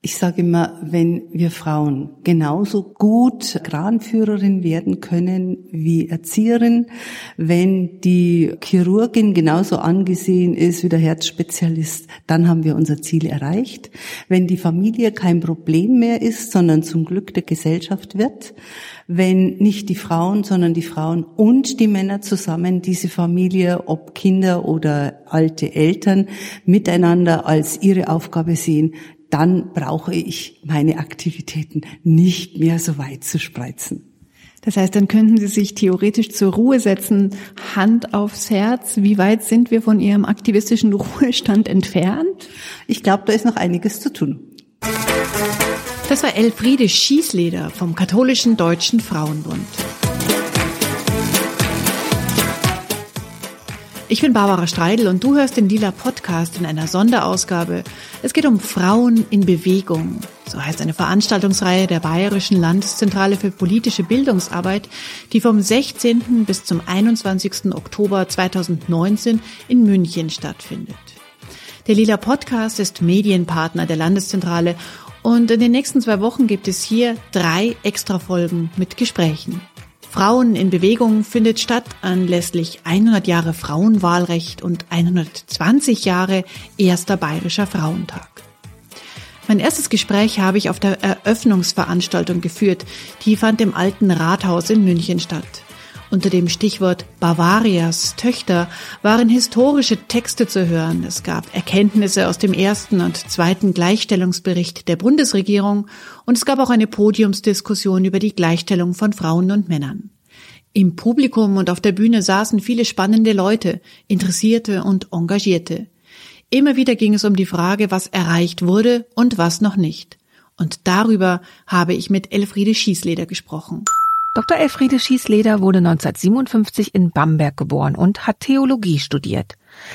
Ich sage immer, wenn wir Frauen genauso gut Kranführerin werden können wie Erzieherin, wenn die Chirurgin genauso angesehen ist wie der Herzspezialist, dann haben wir unser Ziel erreicht. Wenn die Familie kein Problem mehr ist, sondern zum Glück der Gesellschaft wird, wenn nicht die Frauen, sondern die Frauen und die Männer zusammen diese Familie, ob Kinder oder alte Eltern, miteinander als ihre Aufgabe sehen, dann brauche ich meine Aktivitäten nicht mehr so weit zu spreizen. Das heißt, dann könnten Sie sich theoretisch zur Ruhe setzen, Hand aufs Herz. Wie weit sind wir von Ihrem aktivistischen Ruhestand entfernt? Ich glaube, da ist noch einiges zu tun. Das war Elfriede Schießleder vom Katholischen Deutschen Frauenbund. Ich bin Barbara Streidel und du hörst den Lila Podcast in einer Sonderausgabe. Es geht um Frauen in Bewegung. So heißt eine Veranstaltungsreihe der Bayerischen Landeszentrale für politische Bildungsarbeit, die vom 16. bis zum 21. Oktober 2019 in München stattfindet. Der Lila Podcast ist Medienpartner der Landeszentrale und in den nächsten zwei Wochen gibt es hier drei Extrafolgen mit Gesprächen. Frauen in Bewegung findet statt anlässlich 100 Jahre Frauenwahlrecht und 120 Jahre erster bayerischer Frauentag. Mein erstes Gespräch habe ich auf der Eröffnungsveranstaltung geführt. Die fand im alten Rathaus in München statt. Unter dem Stichwort Bavarias Töchter waren historische Texte zu hören. Es gab Erkenntnisse aus dem ersten und zweiten Gleichstellungsbericht der Bundesregierung und es gab auch eine Podiumsdiskussion über die Gleichstellung von Frauen und Männern. Im Publikum und auf der Bühne saßen viele spannende Leute, Interessierte und Engagierte. Immer wieder ging es um die Frage, was erreicht wurde und was noch nicht. Und darüber habe ich mit Elfriede Schießleder gesprochen. Dr. Elfriede Schießleder wurde 1957 in Bamberg geboren und hat Theologie studiert.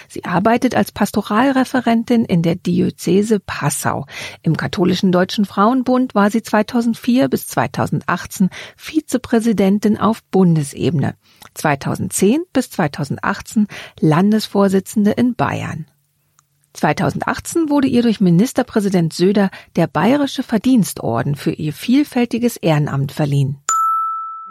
Sie arbeitet als Pastoralreferentin in der Diözese Passau. Im katholischen Deutschen Frauenbund war sie 2004 bis 2018 Vizepräsidentin auf Bundesebene. 2010 bis 2018 Landesvorsitzende in Bayern. 2018 wurde ihr durch Ministerpräsident Söder der Bayerische Verdienstorden für ihr vielfältiges Ehrenamt verliehen.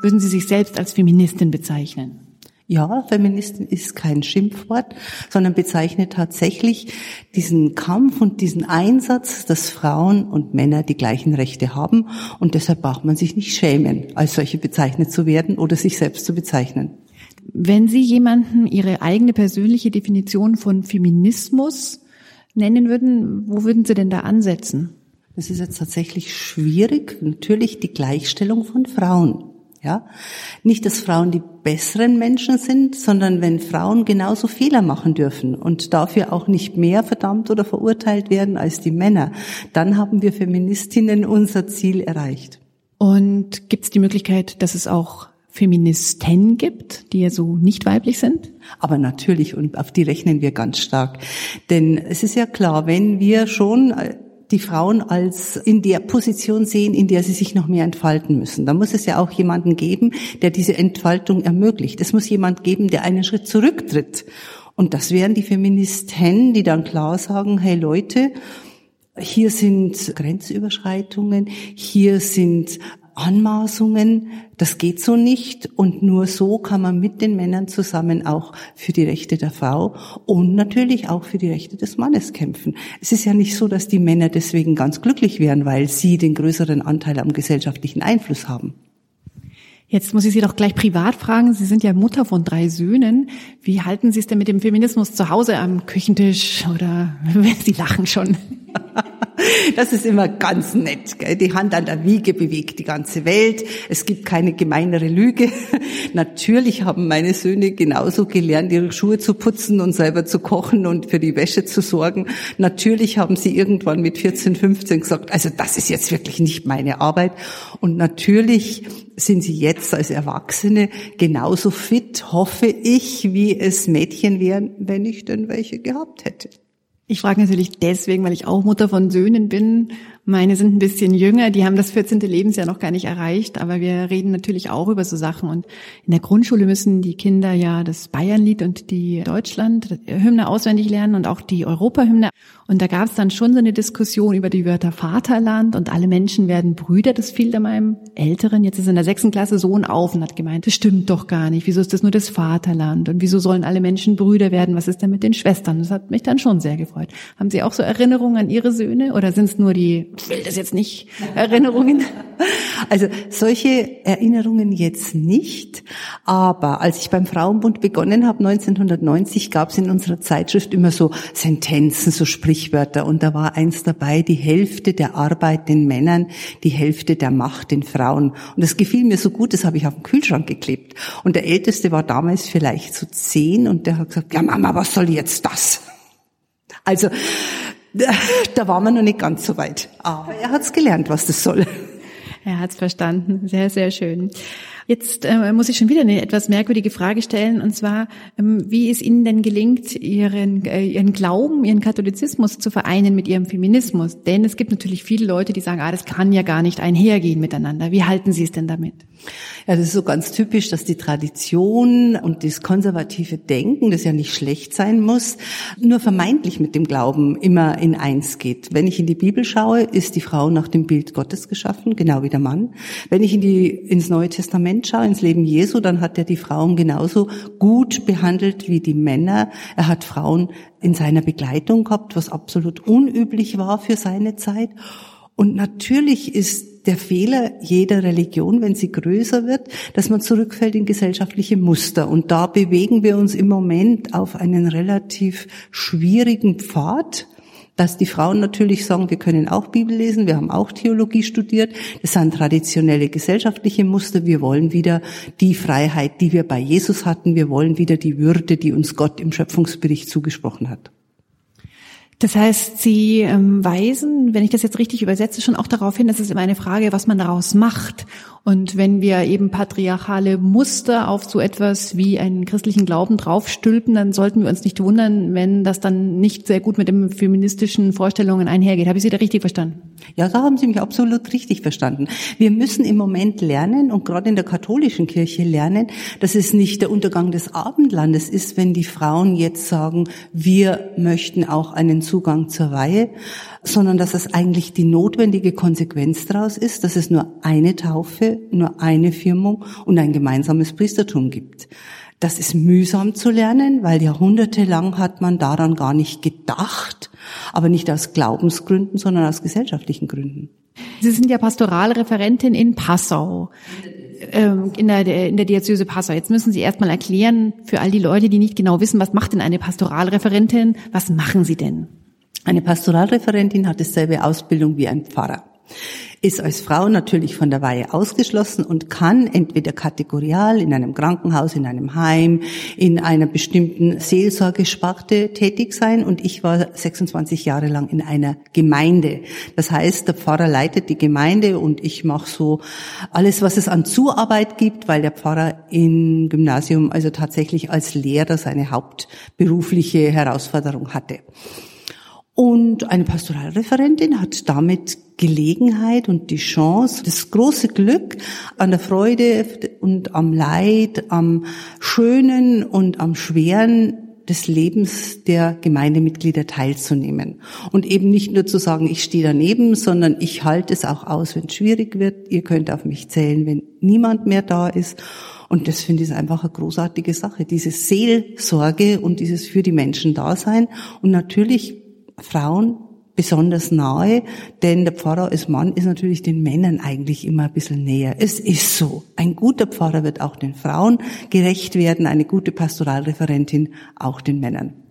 Würden Sie sich selbst als Feministin bezeichnen? Ja, Feministin ist kein Schimpfwort, sondern bezeichnet tatsächlich diesen Kampf und diesen Einsatz, dass Frauen und Männer die gleichen Rechte haben. Und deshalb braucht man sich nicht schämen, als solche bezeichnet zu werden oder sich selbst zu bezeichnen. Wenn Sie jemanden Ihre eigene persönliche Definition von Feminismus nennen würden, wo würden Sie denn da ansetzen? Das ist jetzt tatsächlich schwierig. Natürlich die Gleichstellung von Frauen. Ja, nicht, dass Frauen die besseren Menschen sind, sondern wenn Frauen genauso Fehler machen dürfen und dafür auch nicht mehr verdammt oder verurteilt werden als die Männer, dann haben wir Feministinnen unser Ziel erreicht. Und gibt es die Möglichkeit, dass es auch Feministen gibt, die ja so nicht weiblich sind? Aber natürlich, und auf die rechnen wir ganz stark. Denn es ist ja klar, wenn wir schon äh, die Frauen als in der Position sehen, in der sie sich noch mehr entfalten müssen. Da muss es ja auch jemanden geben, der diese Entfaltung ermöglicht. Es muss jemand geben, der einen Schritt zurücktritt. Und das wären die Feministen, die dann klar sagen, hey Leute, hier sind Grenzüberschreitungen, hier sind Anmaßungen, das geht so nicht und nur so kann man mit den Männern zusammen auch für die Rechte der Frau und natürlich auch für die Rechte des Mannes kämpfen. Es ist ja nicht so, dass die Männer deswegen ganz glücklich wären, weil sie den größeren Anteil am gesellschaftlichen Einfluss haben. Jetzt muss ich Sie doch gleich privat fragen. Sie sind ja Mutter von drei Söhnen. Wie halten Sie es denn mit dem Feminismus zu Hause am Küchentisch oder Sie lachen schon? Das ist immer ganz nett. Gell? Die Hand an der Wiege bewegt die ganze Welt. Es gibt keine gemeinere Lüge. Natürlich haben meine Söhne genauso gelernt, ihre Schuhe zu putzen und selber zu kochen und für die Wäsche zu sorgen. Natürlich haben sie irgendwann mit 14, 15 gesagt, also das ist jetzt wirklich nicht meine Arbeit. Und natürlich sind sie jetzt als Erwachsene genauso fit, hoffe ich, wie es Mädchen wären, wenn ich denn welche gehabt hätte. Ich frage natürlich deswegen, weil ich auch Mutter von Söhnen bin Meine sind ein bisschen jünger, die haben das 14. Lebensjahr noch gar nicht erreicht, aber wir reden natürlich auch über so Sachen. Und in der Grundschule müssen die Kinder ja das Bayernlied und die Deutschland-Hymne auswendig lernen und auch die Europahymne. Und da gab es dann schon so eine Diskussion über die Wörter Vaterland und alle Menschen werden Brüder. Das fiel da meinem Älteren, jetzt ist in der sechsten Klasse Sohn auf und hat gemeint, das stimmt doch gar nicht. Wieso ist das nur das Vaterland? Und wieso sollen alle Menschen Brüder werden? Was ist denn mit den Schwestern? Das hat mich dann schon sehr gefreut. Haben Sie auch so Erinnerungen an Ihre Söhne oder sind es nur die will das jetzt nicht, Erinnerungen. Also solche Erinnerungen jetzt nicht, aber als ich beim Frauenbund begonnen habe, 1990, gab es in unserer Zeitschrift immer so Sentenzen, so Sprichwörter und da war eins dabei, die Hälfte der Arbeit den Männern, die Hälfte der Macht den Frauen. Und das gefiel mir so gut, das habe ich auf den Kühlschrank geklebt. Und der Älteste war damals vielleicht so zehn und der hat gesagt, ja Mama, was soll jetzt das? Also da waren wir noch nicht ganz so weit. Aber er hat es gelernt, was das soll. Er hat es verstanden. Sehr, sehr schön. Jetzt äh, muss ich schon wieder eine etwas merkwürdige Frage stellen, und zwar, ähm, wie es Ihnen denn gelingt, Ihren, äh, Ihren Glauben, Ihren Katholizismus zu vereinen mit Ihrem Feminismus? Denn es gibt natürlich viele Leute, die sagen, ah, das kann ja gar nicht einhergehen miteinander. Wie halten Sie es denn damit? Ja, das ist so ganz typisch, dass die Tradition und das konservative Denken, das ja nicht schlecht sein muss, nur vermeintlich mit dem Glauben immer in eins geht. Wenn ich in die Bibel schaue, ist die Frau nach dem Bild Gottes geschaffen, genau wie der Mann. Wenn ich in die, ins Neue Testament schaue, ins Leben Jesu, dann hat er die Frauen genauso gut behandelt wie die Männer. Er hat Frauen in seiner Begleitung gehabt, was absolut unüblich war für seine Zeit. Und natürlich ist der Fehler jeder Religion, wenn sie größer wird, dass man zurückfällt in gesellschaftliche Muster. Und da bewegen wir uns im Moment auf einen relativ schwierigen Pfad dass die Frauen natürlich sagen, wir können auch Bibel lesen, wir haben auch Theologie studiert. Das sind traditionelle gesellschaftliche Muster. Wir wollen wieder die Freiheit, die wir bei Jesus hatten. Wir wollen wieder die Würde, die uns Gott im Schöpfungsbericht zugesprochen hat. Das heißt, Sie ähm, weisen, wenn ich das jetzt richtig übersetze, schon auch darauf hin, dass es immer eine Frage, was man daraus macht. Und wenn wir eben patriarchale Muster auf so etwas wie einen christlichen Glauben draufstülpen, dann sollten wir uns nicht wundern, wenn das dann nicht sehr gut mit den feministischen Vorstellungen einhergeht. Habe ich Sie da richtig verstanden? Ja, da haben Sie mich absolut richtig verstanden. Wir müssen im Moment lernen und gerade in der katholischen Kirche lernen, dass es nicht der Untergang des Abendlandes ist, wenn die Frauen jetzt sagen, wir möchten auch einen Zugang zur Weihe, sondern dass es eigentlich die notwendige Konsequenz daraus ist, dass es nur eine Taufe, nur eine Firmung und ein gemeinsames Priestertum gibt. Das ist mühsam zu lernen, weil jahrhundertelang hat man daran gar nicht gedacht, aber nicht aus Glaubensgründen, sondern aus gesellschaftlichen Gründen. Sie sind ja Pastoralreferentin in Passau ähm, in der, in der Diözese Passau. Jetzt müssen Sie erstmal erklären für all die Leute, die nicht genau wissen, was macht denn eine Pastoralreferentin? Was machen Sie denn? Eine Pastoralreferentin hat dieselbe Ausbildung wie ein Pfarrer, ist als Frau natürlich von der Weihe ausgeschlossen und kann entweder kategorial in einem Krankenhaus, in einem Heim, in einer bestimmten Seelsorgesparte tätig sein. Und ich war 26 Jahre lang in einer Gemeinde. Das heißt, der Pfarrer leitet die Gemeinde und ich mache so alles, was es an Zuarbeit gibt, weil der Pfarrer im Gymnasium also tatsächlich als Lehrer seine hauptberufliche Herausforderung hatte. Und eine Pastoralreferentin hat damit Gelegenheit und die Chance, das große Glück an der Freude und am Leid, am Schönen und am Schweren des Lebens der Gemeindemitglieder teilzunehmen. Und eben nicht nur zu sagen, ich stehe daneben, sondern ich halte es auch aus, wenn es schwierig wird. Ihr könnt auf mich zählen, wenn niemand mehr da ist. Und das finde ich einfach eine großartige Sache. Diese Seelsorge und dieses für die Menschen Dasein. Und natürlich Frauen besonders nahe, denn der Pfarrer als Mann ist natürlich den Männern eigentlich immer ein bisschen näher. Es ist so. Ein guter Pfarrer wird auch den Frauen gerecht werden, eine gute Pastoralreferentin auch den Männern.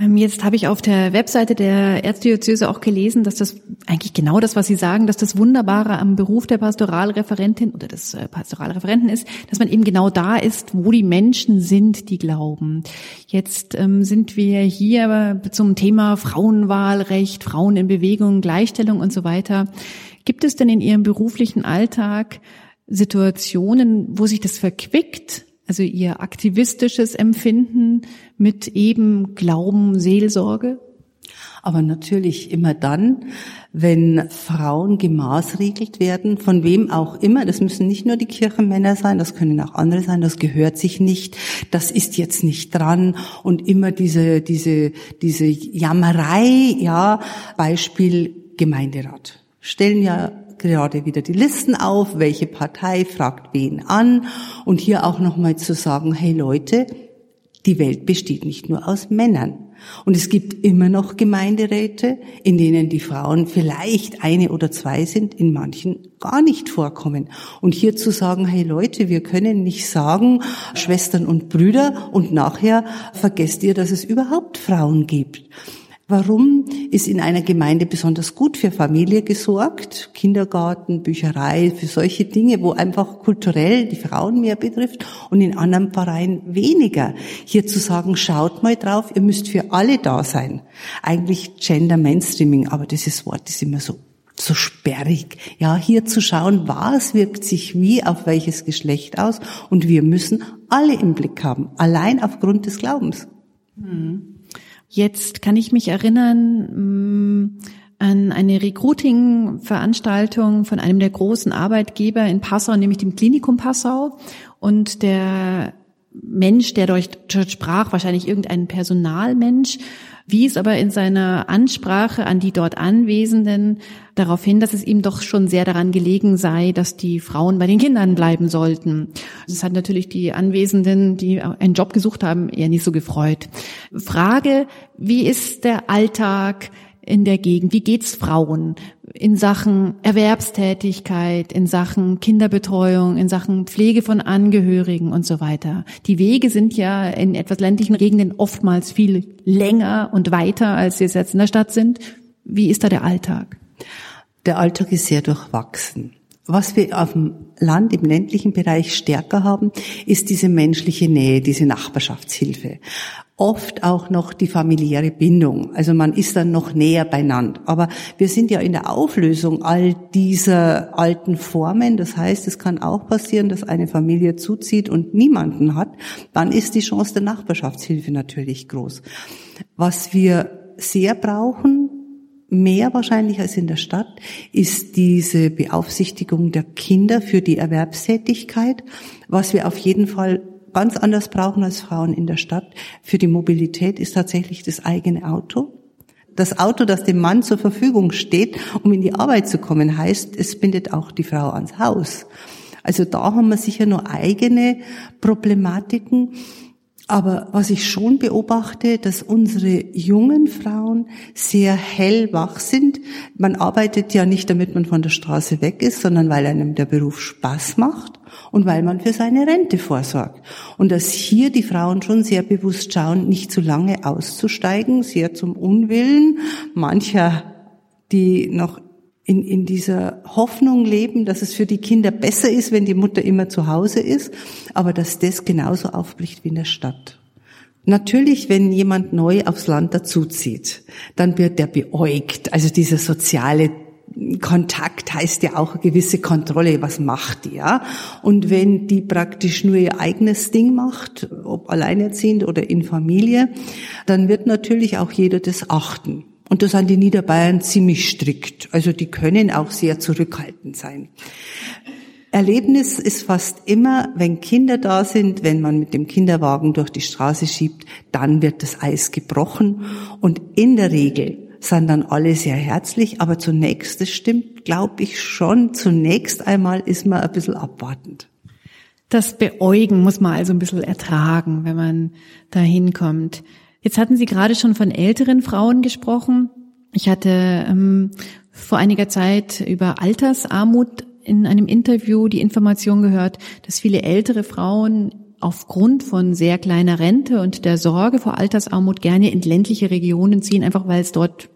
Ähm, jetzt habe ich auf der Webseite der Erzdiözese auch gelesen, dass das eigentlich genau das, was Sie sagen, dass das Wunderbare am Beruf der Pastoralreferentin oder des äh, Pastoralreferenten ist, dass man eben genau da ist, wo die Menschen sind, die glauben. Jetzt ähm, sind wir hier zum Thema Frauenwahlrecht, Frauen in Bewegung, Gleichstellung und so weiter. Gibt es denn in Ihrem beruflichen Alltag Situationen, wo sich das verquickt? Also ihr aktivistisches Empfinden mit eben Glauben, Seelsorge? Aber natürlich immer dann, wenn Frauen gemaßregelt werden, von wem auch immer, das müssen nicht nur die Kirchenmänner sein, das können auch andere sein, das gehört sich nicht, das ist jetzt nicht dran und immer diese, diese, diese Jammerei, ja, Beispiel Gemeinderat. Stellen ja gerade wieder die Listen auf, welche Partei fragt wen an und hier auch nochmal zu sagen, hey Leute, die Welt besteht nicht nur aus Männern. Und es gibt immer noch Gemeinderäte, in denen die Frauen vielleicht eine oder zwei sind, in manchen gar nicht vorkommen. Und hier zu sagen, hey Leute, wir können nicht sagen, Schwestern und Brüder, und nachher vergesst ihr, dass es überhaupt Frauen gibt. Warum ist in einer Gemeinde besonders gut für Familie gesorgt? Kindergarten, Bücherei, für solche Dinge, wo einfach kulturell die Frauen mehr betrifft und in anderen Vereinen weniger. Hier zu sagen, schaut mal drauf, ihr müsst für alle da sein. Eigentlich Gender Mainstreaming, aber dieses Wort ist immer so so sperrig. Ja, hier zu schauen, was wirkt sich wie auf welches Geschlecht aus und wir müssen alle im Blick haben, allein aufgrund des Glaubens. Hm. Jetzt kann ich mich erinnern mm, an eine Recruiting-Veranstaltung von einem der großen Arbeitgeber in Passau, nämlich dem Klinikum Passau. Und der Mensch, der dort sprach, wahrscheinlich irgendein Personalmensch, wies aber in seiner Ansprache an die dort Anwesenden darauf hin, dass es ihm doch schon sehr daran gelegen sei, dass die Frauen bei den Kindern bleiben sollten. Das hat natürlich die Anwesenden, die einen Job gesucht haben, eher nicht so gefreut. Frage, wie ist der Alltag in der Gegend? Wie geht's Frauen in Sachen Erwerbstätigkeit, in Sachen Kinderbetreuung, in Sachen Pflege von Angehörigen und so weiter? Die Wege sind ja in etwas ländlichen Gegenden oftmals viel länger und weiter, als sie jetzt in der Stadt sind. Wie ist da der Alltag? Der Alltag ist sehr durchwachsen. Was wir auf dem Land, im ländlichen Bereich stärker haben, ist diese menschliche Nähe, diese Nachbarschaftshilfe. Oft auch noch die familiäre Bindung. Also man ist dann noch näher beieinander. Aber wir sind ja in der Auflösung all dieser alten Formen. Das heißt, es kann auch passieren, dass eine Familie zuzieht und niemanden hat. Dann ist die Chance der Nachbarschaftshilfe natürlich groß. Was wir sehr brauchen, mehr wahrscheinlich als in der Stadt, ist diese Beaufsichtigung der Kinder für die Erwerbstätigkeit, was wir auf jeden Fall ganz anders brauchen als Frauen in der Stadt. Für die Mobilität ist tatsächlich das eigene Auto. Das Auto, das dem Mann zur Verfügung steht, um in die Arbeit zu kommen, heißt, es bindet auch die Frau ans Haus. Also da haben wir sicher nur eigene Problematiken. Aber was ich schon beobachte, dass unsere jungen Frauen sehr hellwach sind. Man arbeitet ja nicht, damit man von der Straße weg ist, sondern weil einem der Beruf Spaß macht und weil man für seine Rente vorsorgt. Und dass hier die Frauen schon sehr bewusst schauen, nicht zu lange auszusteigen, sehr zum Unwillen mancher, die noch in, in dieser Hoffnung leben, dass es für die Kinder besser ist, wenn die Mutter immer zu Hause ist, aber dass das genauso aufbricht wie in der Stadt. Natürlich, wenn jemand neu aufs Land dazuzieht, dann wird der beäugt. Also dieser soziale Kontakt heißt ja auch eine gewisse Kontrolle, was macht die, ja? Und wenn die praktisch nur ihr eigenes Ding macht, ob alleinerziehend oder in Familie, dann wird natürlich auch jeder das achten. Und da sind die Niederbayern ziemlich strikt. Also die können auch sehr zurückhaltend sein. Erlebnis ist fast immer, wenn Kinder da sind, wenn man mit dem Kinderwagen durch die Straße schiebt, dann wird das Eis gebrochen. Und in der Regel sind dann alle sehr herzlich, aber zunächst, das stimmt, glaube ich schon, zunächst einmal ist man ein bisschen abwartend. Das Beäugen muss man also ein bisschen ertragen, wenn man da hinkommt. Jetzt hatten Sie gerade schon von älteren Frauen gesprochen. Ich hatte ähm, vor einiger Zeit über Altersarmut in einem Interview die Information gehört, dass viele ältere Frauen aufgrund von sehr kleiner Rente und der Sorge vor Altersarmut gerne in ländliche Regionen ziehen, einfach weil es dort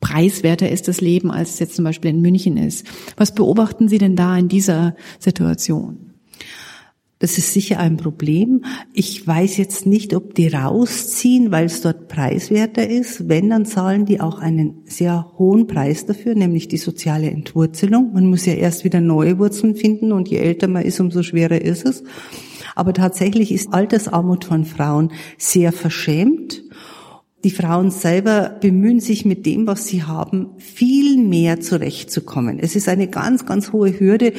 preiswerter ist das Leben, als es jetzt zum Beispiel in München ist. Was beobachten Sie denn da in dieser Situation? Das ist sicher ein Problem. Ich weiß jetzt nicht, ob die rausziehen, weil es dort preiswerter ist. Wenn, dann zahlen die auch einen sehr hohen Preis dafür, nämlich die soziale Entwurzelung. Man muss ja erst wieder neue Wurzeln finden und je älter man ist, umso schwerer ist es. Aber tatsächlich ist Altersarmut von Frauen sehr verschämt. Die Frauen selber bemühen sich mit dem, was sie haben, viel mehr zurechtzukommen. Es ist eine ganz, ganz hohe Hürde,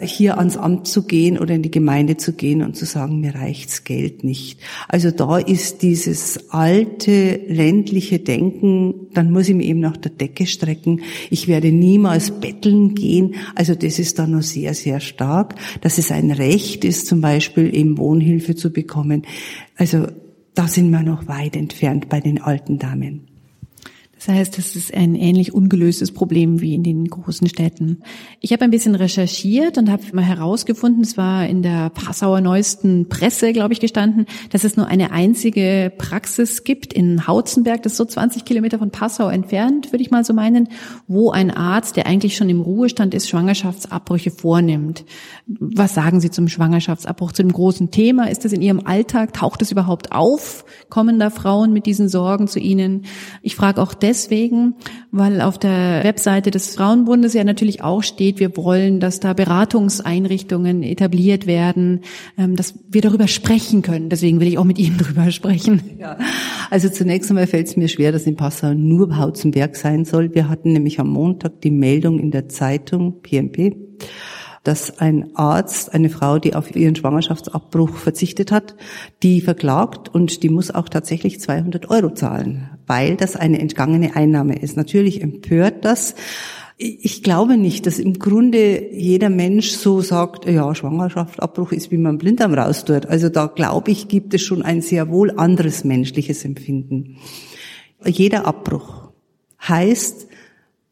hier ans Amt zu gehen oder in die Gemeinde zu gehen und zu sagen, mir reicht's Geld nicht. Also da ist dieses alte ländliche Denken, dann muss ich mir eben nach der Decke strecken. Ich werde niemals betteln gehen. Also das ist da noch sehr, sehr stark, dass es ein Recht ist, zum Beispiel eben Wohnhilfe zu bekommen. Also da sind wir noch weit entfernt bei den alten Damen. Das heißt, das ist ein ähnlich ungelöstes Problem wie in den großen Städten. Ich habe ein bisschen recherchiert und habe mal herausgefunden, es war in der Passauer neuesten Presse, glaube ich, gestanden, dass es nur eine einzige Praxis gibt in Hautzenberg, das ist so 20 Kilometer von Passau entfernt, würde ich mal so meinen, wo ein Arzt, der eigentlich schon im Ruhestand ist, Schwangerschaftsabbrüche vornimmt. Was sagen Sie zum Schwangerschaftsabbruch, zu dem großen Thema? Ist das in Ihrem Alltag? Taucht es überhaupt auf? Kommen da Frauen mit diesen Sorgen zu Ihnen? Ich frage auch deswegen, weil auf der Webseite des Frauenbundes ja natürlich auch steht, wir wollen, dass da Beratungseinrichtungen etabliert werden, ähm, dass wir darüber sprechen können. Deswegen will ich auch mit Ihnen darüber sprechen. Ja. Also zunächst einmal fällt es mir schwer, dass in Passau nur Hauzenberg sein soll. Wir hatten nämlich am Montag die Meldung in der Zeitung PMP, dass ein Arzt eine Frau, die auf ihren Schwangerschaftsabbruch verzichtet hat, die verklagt und die muss auch tatsächlich 200 Euro zahlen, weil das eine entgangene Einnahme ist. Natürlich empört das. Ich glaube nicht, dass im Grunde jeder Mensch so sagt, ja, Schwangerschaftsabbruch ist, wie man Blinddarm raustut. Also da glaube ich, gibt es schon ein sehr wohl anderes menschliches Empfinden. Jeder Abbruch heißt,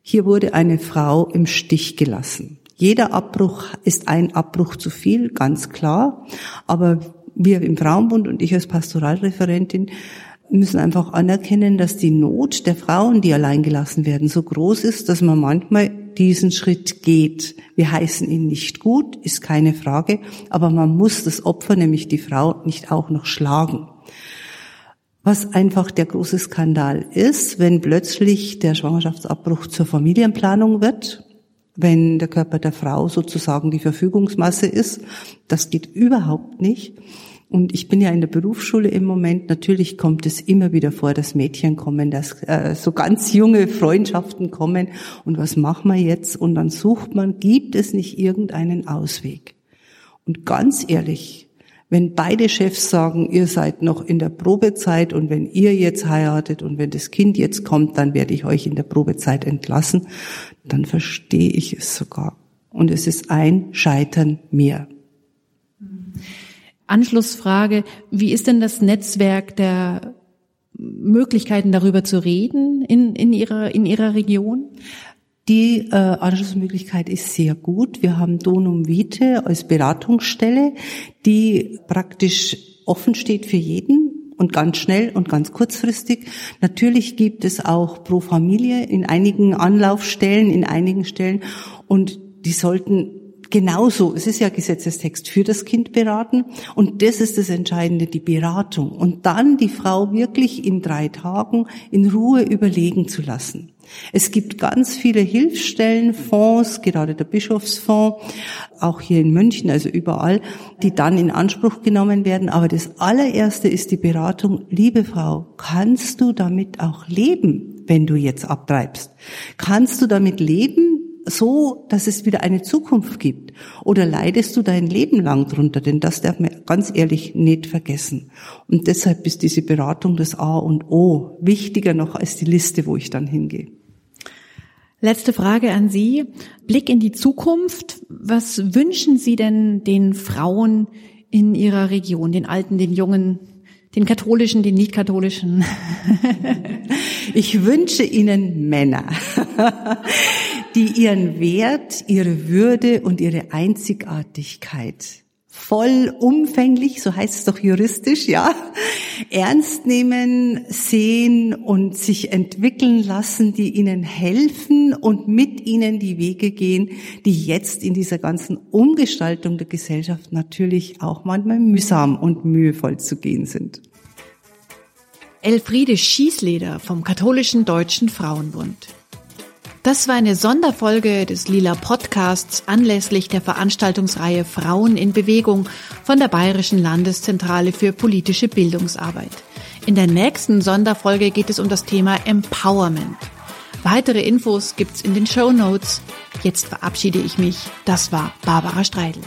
hier wurde eine Frau im Stich gelassen. Jeder Abbruch ist ein Abbruch zu viel, ganz klar. Aber wir im Frauenbund und ich als Pastoralreferentin müssen einfach anerkennen, dass die Not der Frauen, die allein gelassen werden, so groß ist, dass man manchmal diesen Schritt geht. Wir heißen ihn nicht gut, ist keine Frage, aber man muss das Opfer, nämlich die Frau, nicht auch noch schlagen. Was einfach der große Skandal ist, wenn plötzlich der Schwangerschaftsabbruch zur Familienplanung wird wenn der Körper der Frau sozusagen die Verfügungsmasse ist. Das geht überhaupt nicht. Und ich bin ja in der Berufsschule im Moment. Natürlich kommt es immer wieder vor, dass Mädchen kommen, dass äh, so ganz junge Freundschaften kommen. Und was machen wir jetzt? Und dann sucht man, gibt es nicht irgendeinen Ausweg? Und ganz ehrlich, wenn beide Chefs sagen, ihr seid noch in der Probezeit und wenn ihr jetzt heiratet und wenn das Kind jetzt kommt, dann werde ich euch in der Probezeit entlassen, dann verstehe ich es sogar. Und es ist ein Scheitern mehr. Anschlussfrage, wie ist denn das Netzwerk der Möglichkeiten darüber zu reden in, in, ihrer, in Ihrer Region? Die äh, Anschlussmöglichkeit ist sehr gut. Wir haben Donum Vitae als Beratungsstelle, die praktisch offen steht für jeden und ganz schnell und ganz kurzfristig. Natürlich gibt es auch pro Familie in einigen Anlaufstellen, in einigen Stellen und die sollten genauso, es ist ja Gesetzestext für das Kind beraten und das ist das Entscheidende, die Beratung und dann die Frau wirklich in drei Tagen in Ruhe überlegen zu lassen. Es gibt ganz viele Hilfsstellen, Fonds, gerade der Bischofsfonds, auch hier in München, also überall, die dann in Anspruch genommen werden. Aber das allererste ist die Beratung, liebe Frau, kannst du damit auch leben, wenn du jetzt abtreibst? Kannst du damit leben, so, dass es wieder eine Zukunft gibt? Oder leidest du dein Leben lang drunter? Denn das darf man ganz ehrlich nicht vergessen. Und deshalb ist diese Beratung das A und O wichtiger noch als die Liste, wo ich dann hingehe. Letzte Frage an Sie. Blick in die Zukunft. Was wünschen Sie denn den Frauen in Ihrer Region, den Alten, den Jungen, den katholischen, den nicht katholischen? Ich wünsche Ihnen Männer, die ihren Wert, ihre Würde und ihre Einzigartigkeit vollumfänglich, so heißt es doch juristisch, ja, ernst nehmen, sehen und sich entwickeln lassen, die ihnen helfen und mit ihnen die Wege gehen, die jetzt in dieser ganzen Umgestaltung der Gesellschaft natürlich auch manchmal mühsam und mühevoll zu gehen sind. Elfriede Schießleder vom Katholischen Deutschen Frauenbund. Das war eine Sonderfolge des Lila Podcasts anlässlich der Veranstaltungsreihe Frauen in Bewegung von der Bayerischen Landeszentrale für politische Bildungsarbeit. In der nächsten Sonderfolge geht es um das Thema Empowerment. Weitere Infos gibt's in den Show Notes. Jetzt verabschiede ich mich. Das war Barbara Streidel.